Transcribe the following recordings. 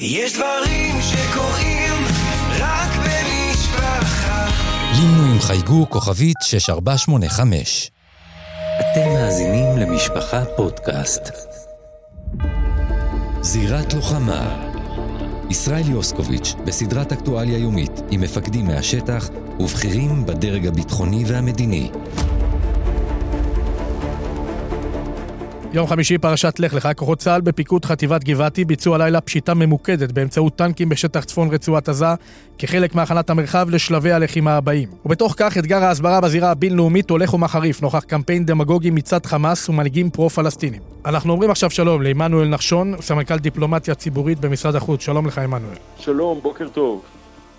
יש דברים שקורים רק במשפחה. לימנו עם חייגו כוכבית 6485. אתם מאזינים למשפחה פודקאסט. זירת לוחמה ישראל יוסקוביץ' בסדרת אקטואליה יומית עם מפקדים מהשטח ובכירים בדרג הביטחוני והמדיני. יום חמישי פרשת לך לך, כוחות צה"ל בפיקוד חטיבת גבעתי ביצעו הלילה פשיטה ממוקדת באמצעות טנקים בשטח צפון רצועת עזה, כחלק מהכנת המרחב לשלבי הלחימה הבאים. ובתוך כך אתגר ההסברה בזירה הבינלאומית הולך ומחריף נוכח קמפיין דמגוגי מצד חמאס ומנהיגים פרו-פלסטינים. אנחנו אומרים עכשיו שלום לעמנואל נחשון, סמנכ"ל דיפלומטיה ציבורית במשרד החוץ. שלום לך עמנואל. שלום, בוקר טוב.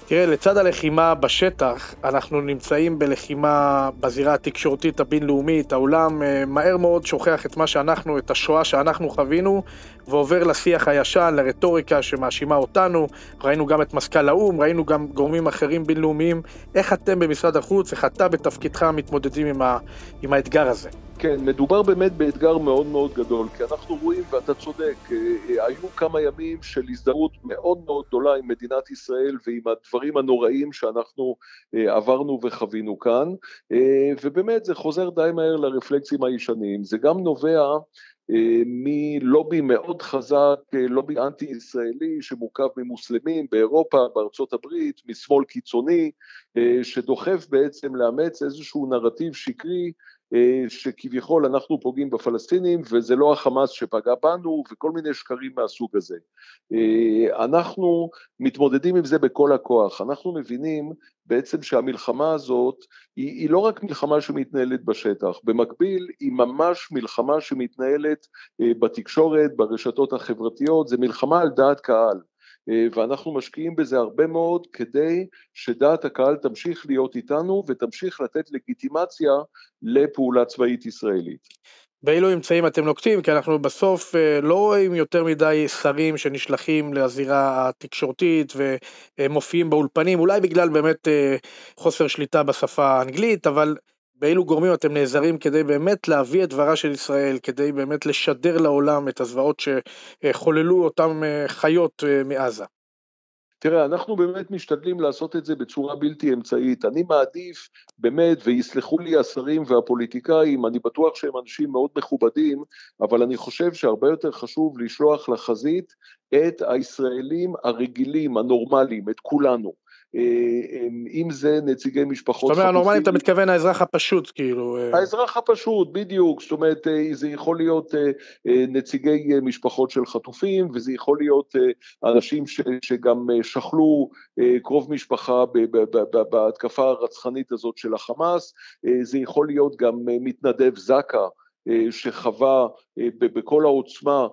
תראה, לצד הלחימה בשטח, אנחנו נמצאים בלחימה בזירה התקשורתית הבינלאומית. העולם אה, מהר מאוד שוכח את מה שאנחנו, את השואה שאנחנו חווינו, ועובר לשיח הישן, לרטוריקה שמאשימה אותנו. ראינו גם את מזכ"ל האו"ם, ראינו גם גורמים אחרים בינלאומיים. איך אתם במשרד החוץ, איך אתה בתפקידך מתמודדים עם, ה, עם האתגר הזה? כן, מדובר באמת באתגר מאוד מאוד גדול, כי אנחנו רואים, ואתה צודק, אה, אה, היו כמה ימים של הזדהות מאוד מאוד גדולה עם מדינת ישראל ועם הדברים הנוראים שאנחנו אה, עברנו וחווינו כאן, ובאמת זה חוזר די מהר לרפלקסים הישנים, זה גם נובע מלובי מאוד חזק, לובי אנטי-ישראלי שמורכב ממוסלמים באירופה, בארצות הברית, משמאל קיצוני, שדוחף בעצם לאמץ איזשהו נרטיב שקרי שכביכול אנחנו פוגעים בפלסטינים וזה לא החמאס שפגע בנו וכל מיני שקרים מהסוג הזה. אה, אנחנו מתמודדים עם זה בכל הכוח, אנחנו מבינים בעצם שהמלחמה הזאת היא, היא לא רק מלחמה שמתנהלת בשטח, במקביל היא ממש מלחמה שמתנהלת אה, בתקשורת, ברשתות החברתיות, זה מלחמה על דעת קהל. אה, ואנחנו משקיעים בזה הרבה מאוד כדי שדעת הקהל תמשיך להיות איתנו ותמשיך לתת לגיטימציה לפעולה צבאית ישראלית. באילו אמצעים אתם נוקטים? כי אנחנו בסוף אה, לא רואים יותר מדי שרים שנשלחים לזירה התקשורתית ומופיעים באולפנים, אולי בגלל באמת אה, חוסר שליטה בשפה האנגלית, אבל באילו גורמים אתם נעזרים כדי באמת להביא את דברה של ישראל, כדי באמת לשדר לעולם את הזוועות שחוללו אותם אה, חיות אה, מעזה? תראה, אנחנו באמת משתדלים לעשות את זה בצורה בלתי אמצעית. אני מעדיף באמת, ויסלחו לי השרים והפוליטיקאים, אני בטוח שהם אנשים מאוד מכובדים, אבל אני חושב שהרבה יותר חשוב לשלוח לחזית את הישראלים הרגילים, הנורמליים, את כולנו. אה, אם זה נציגי משפחות חטופים. זאת אומרת, הנורמלי אתה מתכוון האזרח הפשוט, כאילו. אה. האזרח הפשוט, בדיוק. זאת אומרת, אה, זה יכול להיות נציגי משפחות של חטופים, וזה יכול להיות אנשים שגם שכלו קרוב משפחה בהתקפה הרצחנית הזאת של החמאס, זה יכול להיות גם מתנדב זק"א. שחווה בכל העוצמה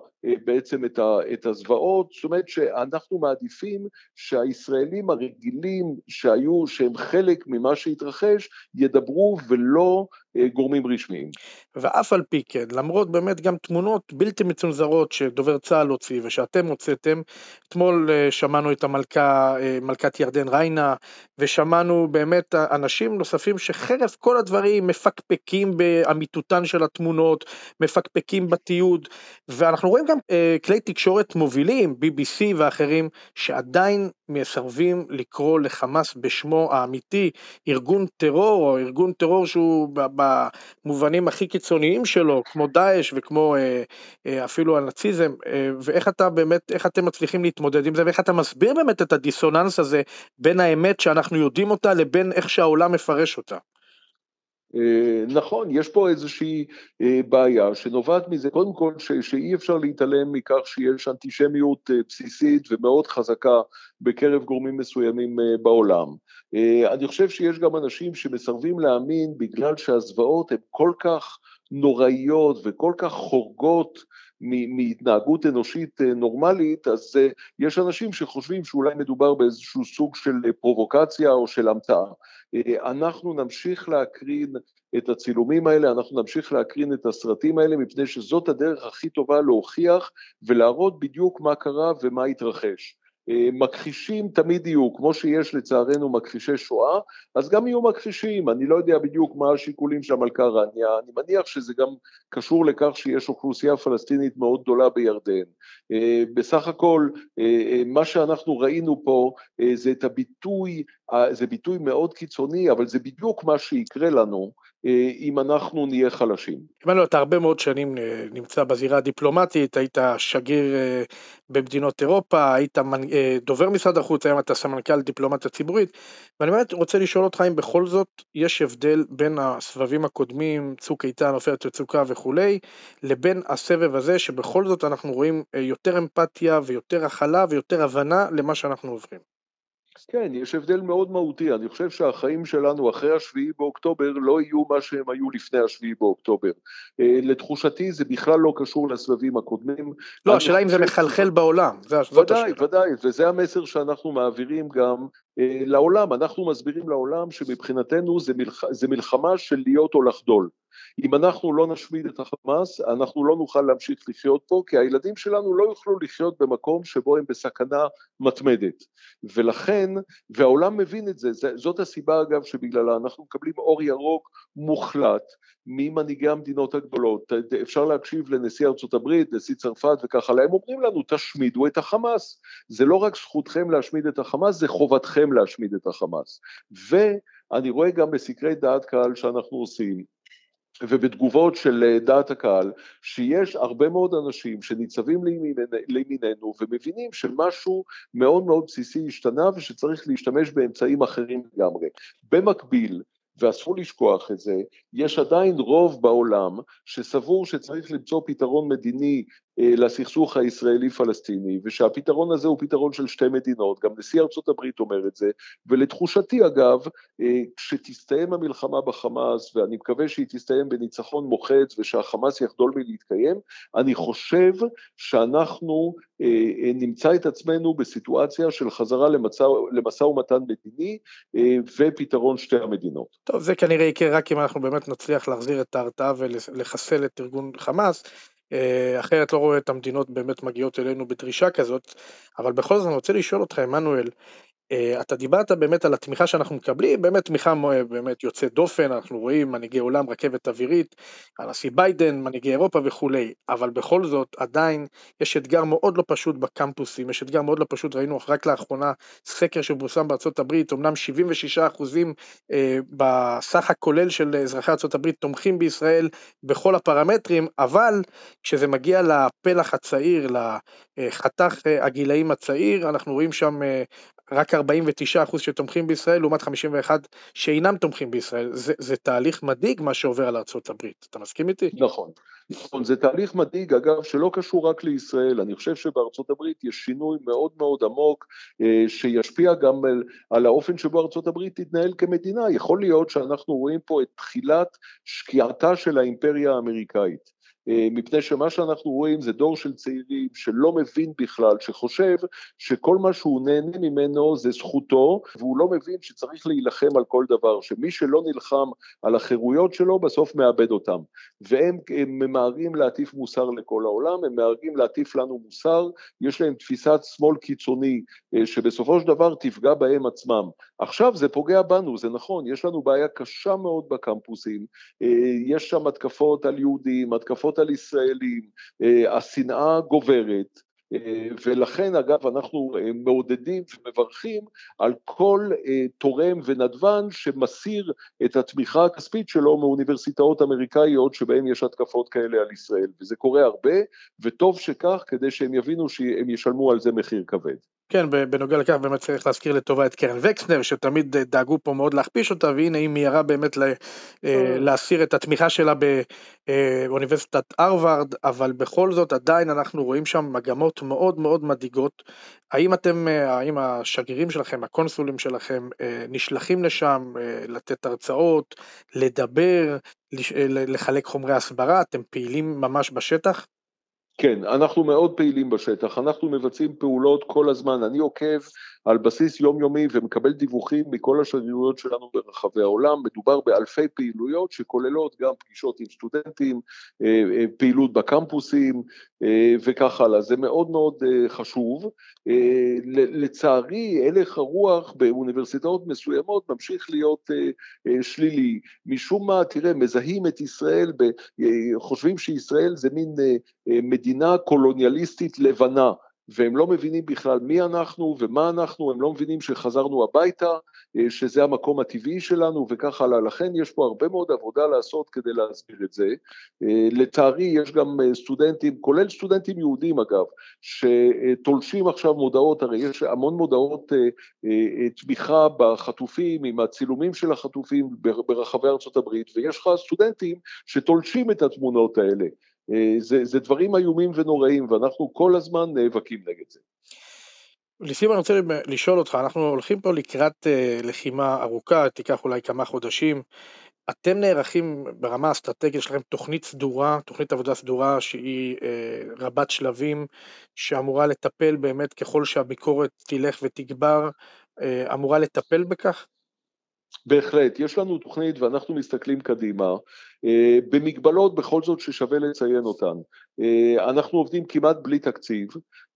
בעצם את, הזוועות, זאת אומרת שאנחנו מעדיפים שהישראלים הרגילים שהיו, שהם חלק ממה שהתרחש, ידברו ולא אה, גורמים רשמיים. ואף על פי כן, למרות באמת גם תמונות בלתי מצונזרות שדובר צה"ל הוציא ושאתם הוצאתם, אתמול אה, שמענו את המלכה, אה, מלכת ירדן ריינה, ושמענו באמת אנשים נוספים שחרף כל הדברים מפקפקים באמיתותן של התמונות, מפקפקים בתיעוד, ואנחנו רואים גם כלי תקשורת מובילים, BBC ואחרים, שעדיין מסרבים לקרוא לחמאס בשמו האמיתי, ארגון טרור או ארגון טרור שהוא במובנים הכי קיצוניים שלו, כמו דאעש וכמו אה, אה, אפילו הנאציזם, אה, ואיך אתה באמת, איך אתם מצליחים להתמודד עם זה, ואיך אתה מסביר באמת את הדיסוננס הזה בין האמת שאנחנו יודעים אותה לבין איך שהעולם מפרש אותה. נכון, יש פה איזושהי בעיה שנובעת מזה, קודם כל ש, שאי אפשר להתעלם מכך שיש אנטישמיות בסיסית ומאוד חזקה בקרב גורמים מסוימים בעולם. אה, אני חושב שיש גם אנשים שמסרבים להאמין בגלל שהזוועות הן כל כך נוראיות וכל כך חורגות מהתנהגות אנושית אה, נורמלית, אז אה, יש אנשים שחושבים שאולי מדובר באיזשהו סוג של פרובוקציה או של המצאה. אנחנו נמשיך להקרין את הצילומים האלה, אנחנו נמשיך להקרין את הסרטים האלה, מפני שזאת הדרך הכי טובה להוכיח ולהראות בדיוק מה קרה ומה התרחש. אה, מכחישים תמיד יהיו, כמו שיש לצערנו מכחישי שואה, אז גם יהיו מכחישים, אני לא יודע בדיוק מה השיקולים שם על קרניה, אני מניח שזה גם קשור לכך שיש אוכלוסייה פלסטינית מאוד גדולה בירדן. אה, בסך הכל, אה, מה שאנחנו ראינו פה זה את הביטוי, זה ביטוי מאוד קיצוני, אבל זה בדיוק מה שיקרה לנו. אה, אם אנחנו נהיה חלשים. עמנואל, אתה הרבה מאוד שנים אה, נמצא בזירה הדיפלומטית, היית שגריר אה, במדינות אירופה, היית דובר משרד החוץ, היום אתה סמנכ"ל דיפלומטיה ציבורית, ואני באמת רוצה לשאול אותך אם בכל זאת יש הבדל בין הסבבים הקודמים, צוק איתן, עופרת יצוקה וכולי, לבין הסבב הזה, שבכל זאת אנחנו רואים יותר אמפתיה ויותר הכלה ויותר הבנה למה שאנחנו עוברים. כן, יש הבדל מאוד מהותי, אני חושב שהחיים שלנו אחרי השביעי באוקטובר לא יהיו מה שהם היו לפני השביעי באוקטובר. אה, לתחושתי זה בכלל לא קשור לסבבים הקודמים. לא, השאלה אם זה מחלחל בעולם. ודאי, ודאי, וזה המסר שאנחנו מעבירים גם אה, לעולם, אנחנו מסבירים לעולם שמבחינתנו זה, מלח... זה מלחמה של להיות או לחדול. אם אנחנו לא נשמיד את החמאס, אנחנו לא נוכל להמשיך לחיות פה, כי הילדים שלנו לא יוכלו לחיות במקום שבו הם בסכנה מתמדת. ולכן, והעולם מבין את זה, זאת הסיבה אגב שבגללה אנחנו מקבלים אור ירוק מוחלט ממנהיגי המדינות הגדולות. אפשר להקשיב לנשיא ארצות הברית, נשיא צרפת וכך הלאה, הם אומרים לנו תשמידו את החמאס. זה לא רק זכותכם להשמיד את החמאס, זה חובתכם להשמיד את החמאס. ואני רואה גם בסקרי דעת קהל שאנחנו עושים, ובתגובות של אה, דעת הקהל, שיש הרבה מאוד אנשים שניצבים לימיננו ומבינים שמשהו מאוד מאוד בסיסי השתנה ושצריך להשתמש באמצעים אחרים לגמרי. במקביל, ואסור לשכוח את זה, יש עדיין רוב בעולם שסבור שצריך למצוא פתרון מדיני לסכסוך הישראלי-פלסטיני, ושהפתרון הזה הוא פתרון של שתי מדינות, גם נשיא ארצות הברית אומר את זה, ולתחושתי אגב, אה, כשתסתיים המלחמה בחמאס, ואני מקווה שהיא תסתיים בניצחון מוחץ ושהחמאס יחדול מלהתקיים, אני חושב שאנחנו אה, נמצא את עצמנו בסיטואציה של חזרה למשא ומתן מדיני ופתרון שתי המדינות. טוב, זה כנראה יקרה רק אם אנחנו באמת נצליח להחזיר את ההרתעה ולחסל את ארגון חמאס. אה, אחרת לא רואה את המדינות באמת מגיעות אלינו בדרישה כזאת, אבל בכל זאת אני רוצה לשאול אותך, עמנואל, אתה דיברת באמת על התמיכה שאנחנו מקבלים, באמת תמיכה באמת יוצאת דופן, אנחנו רואים מנהיגי עולם, רכבת אווירית, הנשיא ביידן, מנהיגי אירופה וכולי, אבל בכל זאת עדיין יש אתגר מאוד לא פשוט בקמפוסים, יש אתגר מאוד לא פשוט, ראינו רק לאחרונה סקר שפורסם בארצות הברית, אמנם 76% אה, בסך הכולל של אזרחי ארצות הברית תומכים בישראל בכל הפרמטרים, אבל כשזה מגיע לפלח הצעיר, לחתך אה, הגילאים הצעיר, אנחנו רואים שם רק 49% שתומכים בישראל לעומת 51 שאינם תומכים בישראל. זה, זה תהליך מדאיג מה שעובר על ארצות הברית, אתה מסכים איתי? נכון, נכון, זה תהליך מדאיג אגב שלא קשור רק לישראל, אני חושב שבארצות הברית יש שינוי מאוד מאוד עמוק אה, שישפיע גם על, על האופן שבו ארצות הברית תתנהל כמדינה, יכול להיות שאנחנו רואים פה את תחילת שקיעתה של האימפריה האמריקאית. אה, מפני שמה שאנחנו רואים זה דור של צעירים שלא מבין בכלל, שחושב שכל מה שהוא נהנה ממנו זה זכותו, והוא לא מבין שצריך להילחם על כל דבר, שמי שלא נלחם על החירויות שלו בסוף מאבד אותם. והם ממהרים להטיף מוסר לכל העולם, הם ממהרים להטיף לנו מוסר, יש להם תפיסת שמאל קיצוני אה, שבסופו של דבר תפגע בהם עצמם. עכשיו זה פוגע בנו, זה נכון, יש לנו בעיה קשה מאוד בקמפוסים, אה, יש שם התקפות על יהודים, התקפות על ישראלים, אה, השנאה גוברת, אה, ולכן אגב אנחנו אה, מעודדים ומברכים על כל תורם ונדבן שמסיר את התמיכה הכספית שלו מאוניברסיטאות אמריקאיות שבהן יש התקפות כאלה על ישראל, וזה קורה הרבה, וטוב שכך כדי שהם יבינו שהם ישלמו על זה מחיר כבד. כן, בנוגע לכך באמת צריך להזכיר לטובה את קרן וקסנר, שתמיד דאגו פה מאוד להכפיש אותה, והנה היא מיהרה באמת אה, להסיר את התמיכה שלה באוניברסיטת הרווארד, אבל בכל זאת עדיין אנחנו רואים שם מגמות מאוד מאוד מדאיגות. האם אתם, אה, האם השגרירים שלכם, הקונסולים שלכם, אה, נשלחים לשם לתת הרצאות, לדבר, לחלק חומרי הסברה, אתם פעילים ממש בשטח? כן, אנחנו מאוד פעילים בשטח, אנחנו מבצעים פעולות כל הזמן, אני עוקב על בסיס יומיומי ומקבל דיווחים מכל השגרירויות שלנו ברחבי העולם, מדובר באלפי פעילויות שכוללות גם פגישות עם סטודנטים, אה, אה, פעילות בקמפוסים אה, וכך הלאה, זה מאוד מאוד חשוב. לצערי הלך הרוח באוניברסיטאות מסוימות ממשיך להיות שלילי, משום מה, תראה, מזהים את ישראל, חושבים שישראל זה מין מדינה קולוניאליסטית לבנה, והם לא מבינים בכלל מי אנחנו ומה אנחנו, הם לא מבינים שחזרנו הביתה, אה, שזה המקום הטבעי שלנו וכך הלאה, לכן יש פה הרבה מאוד עבודה לעשות כדי להסביר את זה. אה, לצערי יש גם אה, סטודנטים, כולל סטודנטים יהודים אגב, שתולשים עכשיו מודעות, הרי יש המון מודעות תמיכה בחטופים, עם הצילומים של החטופים ברחבי ארצות הברית, ויש לך סטודנטים שתולשים את התמונות האלה. אה, זה, זה דברים איומים ונוראים, ואנחנו כל הזמן נאבקים נגד זה. לסיום אני רוצה לשאול אותך, אנחנו הולכים פה לקראת uh, לחימה ארוכה, תיקח אולי כמה חודשים. אתם נערכים ברמה האסטרטגית, יש לכם תוכנית סדורה, תוכנית עבודה סדורה שהיא uh, רבת שלבים, שאמורה לטפל באמת ככל שהביקורת תלך ותגבר, uh, אמורה לטפל בכך? בהחלט, יש לנו תוכנית ואנחנו מסתכלים קדימה, אה, במגבלות בכל זאת ששווה לציין אותן. אה, אנחנו עובדים כמעט בלי תקציב,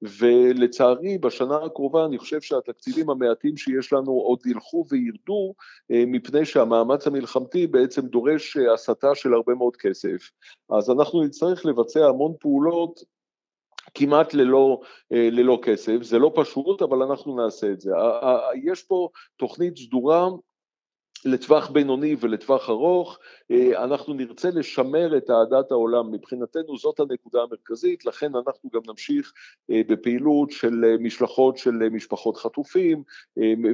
ולצערי בשנה הקרובה אני חושב שהתקציבים המעטים שיש לנו עוד ילכו וירדו, אה, מפני שהמאמץ המלחמתי בעצם דורש הסטה של הרבה מאוד כסף. אז אנחנו נצטרך לבצע המון פעולות כמעט ללא, ללא כסף, זה לא פשוט, אבל אנחנו נעשה את זה. יש פה תוכנית סדורה לטווח בינוני ולטווח ארוך, אה, אנחנו נרצה לשמר את אהדת העולם, מבחינתנו זאת הנקודה המרכזית, לכן אנחנו גם נמשיך אה, בפעילות של אה, משלחות של משפחות חטופים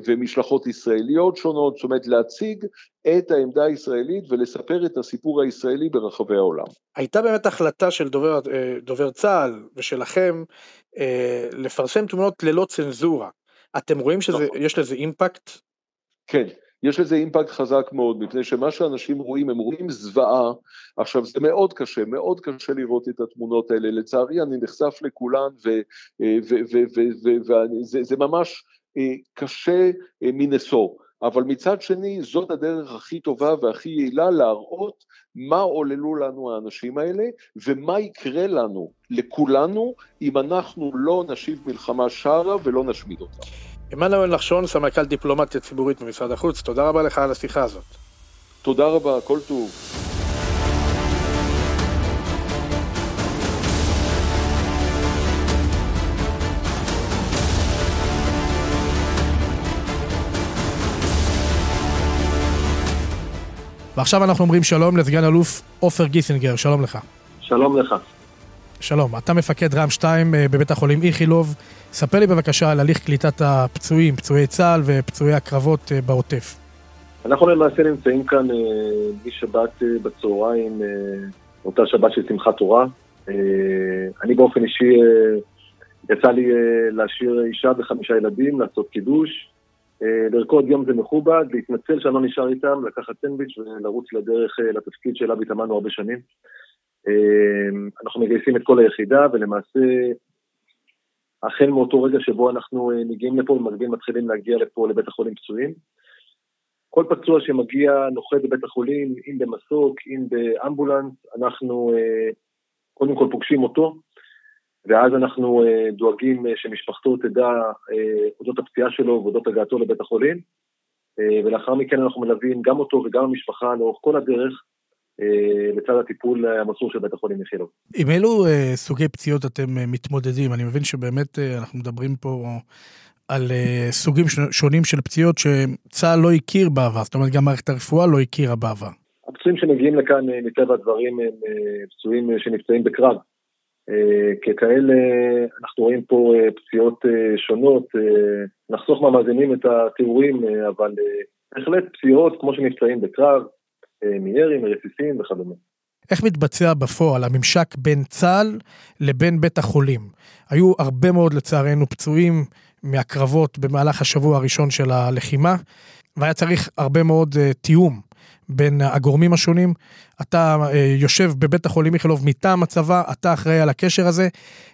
ומשלחות ישראליות שונות, זאת אומרת להציג את העמדה הישראלית ולספר את הסיפור הישראלי ברחבי העולם. הייתה באמת החלטה של דובר, דובר צה"ל ושלכם לפרסם תמונות ללא צנזורה. אתם רואים שיש נכון. לזה אימפקט? כן, יש לזה אימפקט חזק מאוד, מפני שמה שאנשים רואים, הם רואים זוועה, עכשיו זה מאוד קשה, מאוד קשה לראות את התמונות האלה, לצערי אני נחשף לכולן וזה ממש אה, קשה אה, מנשוא. אבל מצד שני זאת הדרך הכי טובה והכי יעילה להראות מה עוללו לנו האנשים האלה ומה יקרה לנו, לכולנו, אם אנחנו לא נשיב מלחמה שערה ולא נשמיד אותה. עמנואל נחשון, סמנכ"ל דיפלומטיה ציבורית במשרד החוץ, תודה רבה לך על השיחה הזאת. תודה רבה, כל טוב. ועכשיו אנחנו אומרים שלום לסגן אלוף עופר גיסינגר, שלום לך. שלום לך. שלום, אתה מפקד רם 2 אה, בבית החולים איכילוב. ספר לי בבקשה על הליך קליטת הפצועים, פצועי צה"ל ופצועי הקרבות אה, בעוטף. אנחנו למעשה נמצאים כאן אה, משבת בצהריים, אותה שבת של שמחת תורה. אני באופן אישי, יצא לי להשאיר אישה וחמישה ילדים, לעשות קידוש, לרקוד יום זה מכובד, להתנצל שאני לא נשאר איתם, לקחת סנדוויץ' ולרוץ לדרך לתפקיד שאליו התאמנו הרבה שנים. אמ, אנחנו מגייסים את כל היחידה, ולמעשה, החל מאותו רגע שבו אנחנו אה, מגיעים לפה, במקביל מתחילים להגיע לפה לבית החולים פצועים. כל פצוע שמגיע נוחת בבית החולים, אם במסוק, אם באמבולנס, אנחנו אה, קודם כל פוגשים אותו, ואז אנחנו אה, דואגים שמשפחתו תדע אודות הפציעה שלו ואודות הגעתו לבית החולים, ולאחר מכן אנחנו מלווים גם אותו וגם המשפחה לאורך כל הדרך, לצד הטיפול המסור של בית החולים איכילוב. עם אילו אה, סוגי פציעות אתם אה, מתמודדים? אני מבין שבאמת אנחנו מדברים פה על סוגים שונים של פציעות שצה"ל לא הכיר בעבר, זאת אומרת גם מערכת הרפואה לא הכירה בעבר. הפצועים שמגיעים לכאן מטבע הדברים הם פצועים שנפצעים בקרב. ככאלה אנחנו רואים פה פציעות שונות, נחסוך מהמאזינים את התיאורים, אבל בהחלט פציעות כמו שנפצעים בקרב, אה, מירי, מרסיסים וכדומה. איך מתבצע בפועל הממשק בין צה"ל לבין בית החולים? היו הרבה מאוד לצערנו פצועים מהקרבות במהלך השבוע הראשון של הלחימה, והיה צריך הרבה מאוד uh, תיאום בין הגורמים השונים. אתה אה, יושב בבית החולים איכילוב מטעם הצבא, אתה אחראי על הקשר הזה.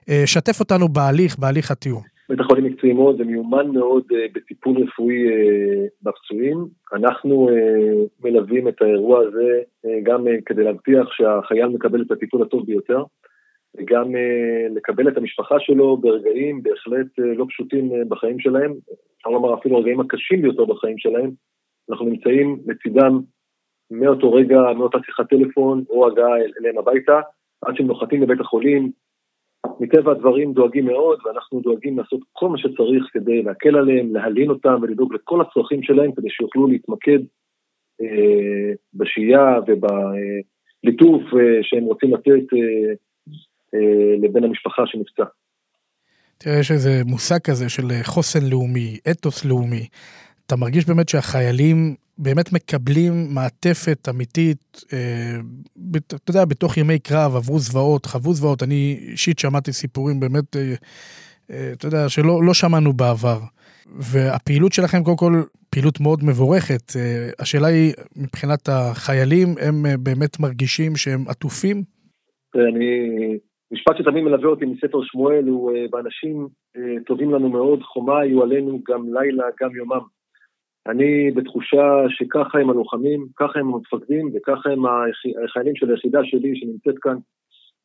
אה, שתף אותנו בהליך, בהליך התיאום. בית החולים מקצועי מאוד ומיומן מאוד אה, בטיפול רפואי אה, בפצועים. אנחנו אה, מלווים את האירוע הזה גם כדי להבטיח שהחייל מקבל את הטיפול הטוב ביותר. וגם לקבל את המשפחה שלו ברגעים בהחלט לא פשוטים בחיים שלהם, אפשר לומר אפילו הרגעים הקשים ביותר בחיים שלהם, אנחנו נמצאים לצידם מאותו רגע, מאותה שיחת טלפון או הגעה אליהם הביתה, עד שהם נוחתים לבית החולים. מטבע הדברים דואגים מאוד, ואנחנו דואגים לעשות כל מה שצריך כדי להקל עליהם, להלין אותם ולדאוג לכל הצרכים שלהם כדי שיוכלו להתמקד אה, בשהייה ובליטוף אה, שהם רוצים לתת אה, אה, לבן המשפחה שנפצע. תראה, יש איזה מושג כזה של חוסן לאומי, אתוס לאומי. אתה מרגיש באמת שהחיילים באמת מקבלים מעטפת אמיתית, אה, אתה יודע, בתוך ימי קרב עברו זוועות, חוו זוועות. אני אישית שמעתי סיפורים באמת, אה, אתה יודע, שלא לא שמענו בעבר. והפעילות שלכם, קודם כל, פעילות מאוד מבורכת. השאלה היא, מבחינת החיילים, הם באמת מרגישים שהם עטופים? אני משפט שתמיד מלווה אותי מספר שמואל הוא אה, באנשים אה, טובים לנו מאוד, חומה היו עלינו גם לילה, גם יומם. אני בתחושה שככה הם הלוחמים, ככה הם המפקדים וככה הם החיילים של היחידה שלי שנמצאת כאן,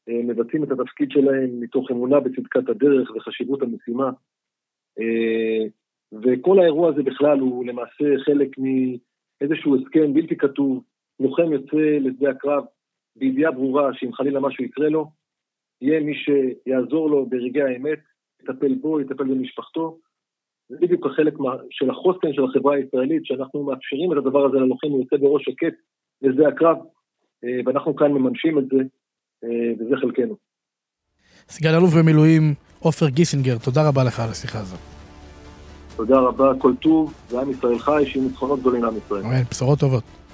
אה, מבצעים את התפקיד שלהם מתוך אמונה בצדקת הדרך וחשיבות המשימה. וכל האירוע הזה בכלל הוא למעשה חלק מאיזשהו הסכם בלתי כתוב, לוחם יוצא לשדה הקרב בידיעה ברורה שאם חלילה משהו יקרה לו, יהיה מי שיעזור לו ברגעי האמת, יטפל בו, יטפל במשפחתו. זה בדיוק החלק של החוסן של החברה הישראלית, שאנחנו מאפשרים את הדבר הזה ללוחם, הוא יוצא בראש שקט לשדה הקרב, אה, ואנחנו כאן מממשים את זה, אה, וזה חלקנו. סגן אלוף במילואים עופר גיסינגר, תודה רבה לך על השיחה הזאת. תודה רבה, כל טוב, ועם ישראל חי, שיהיו ניצחונות גדולים לעם ישראל. אמן, בשורות טובות.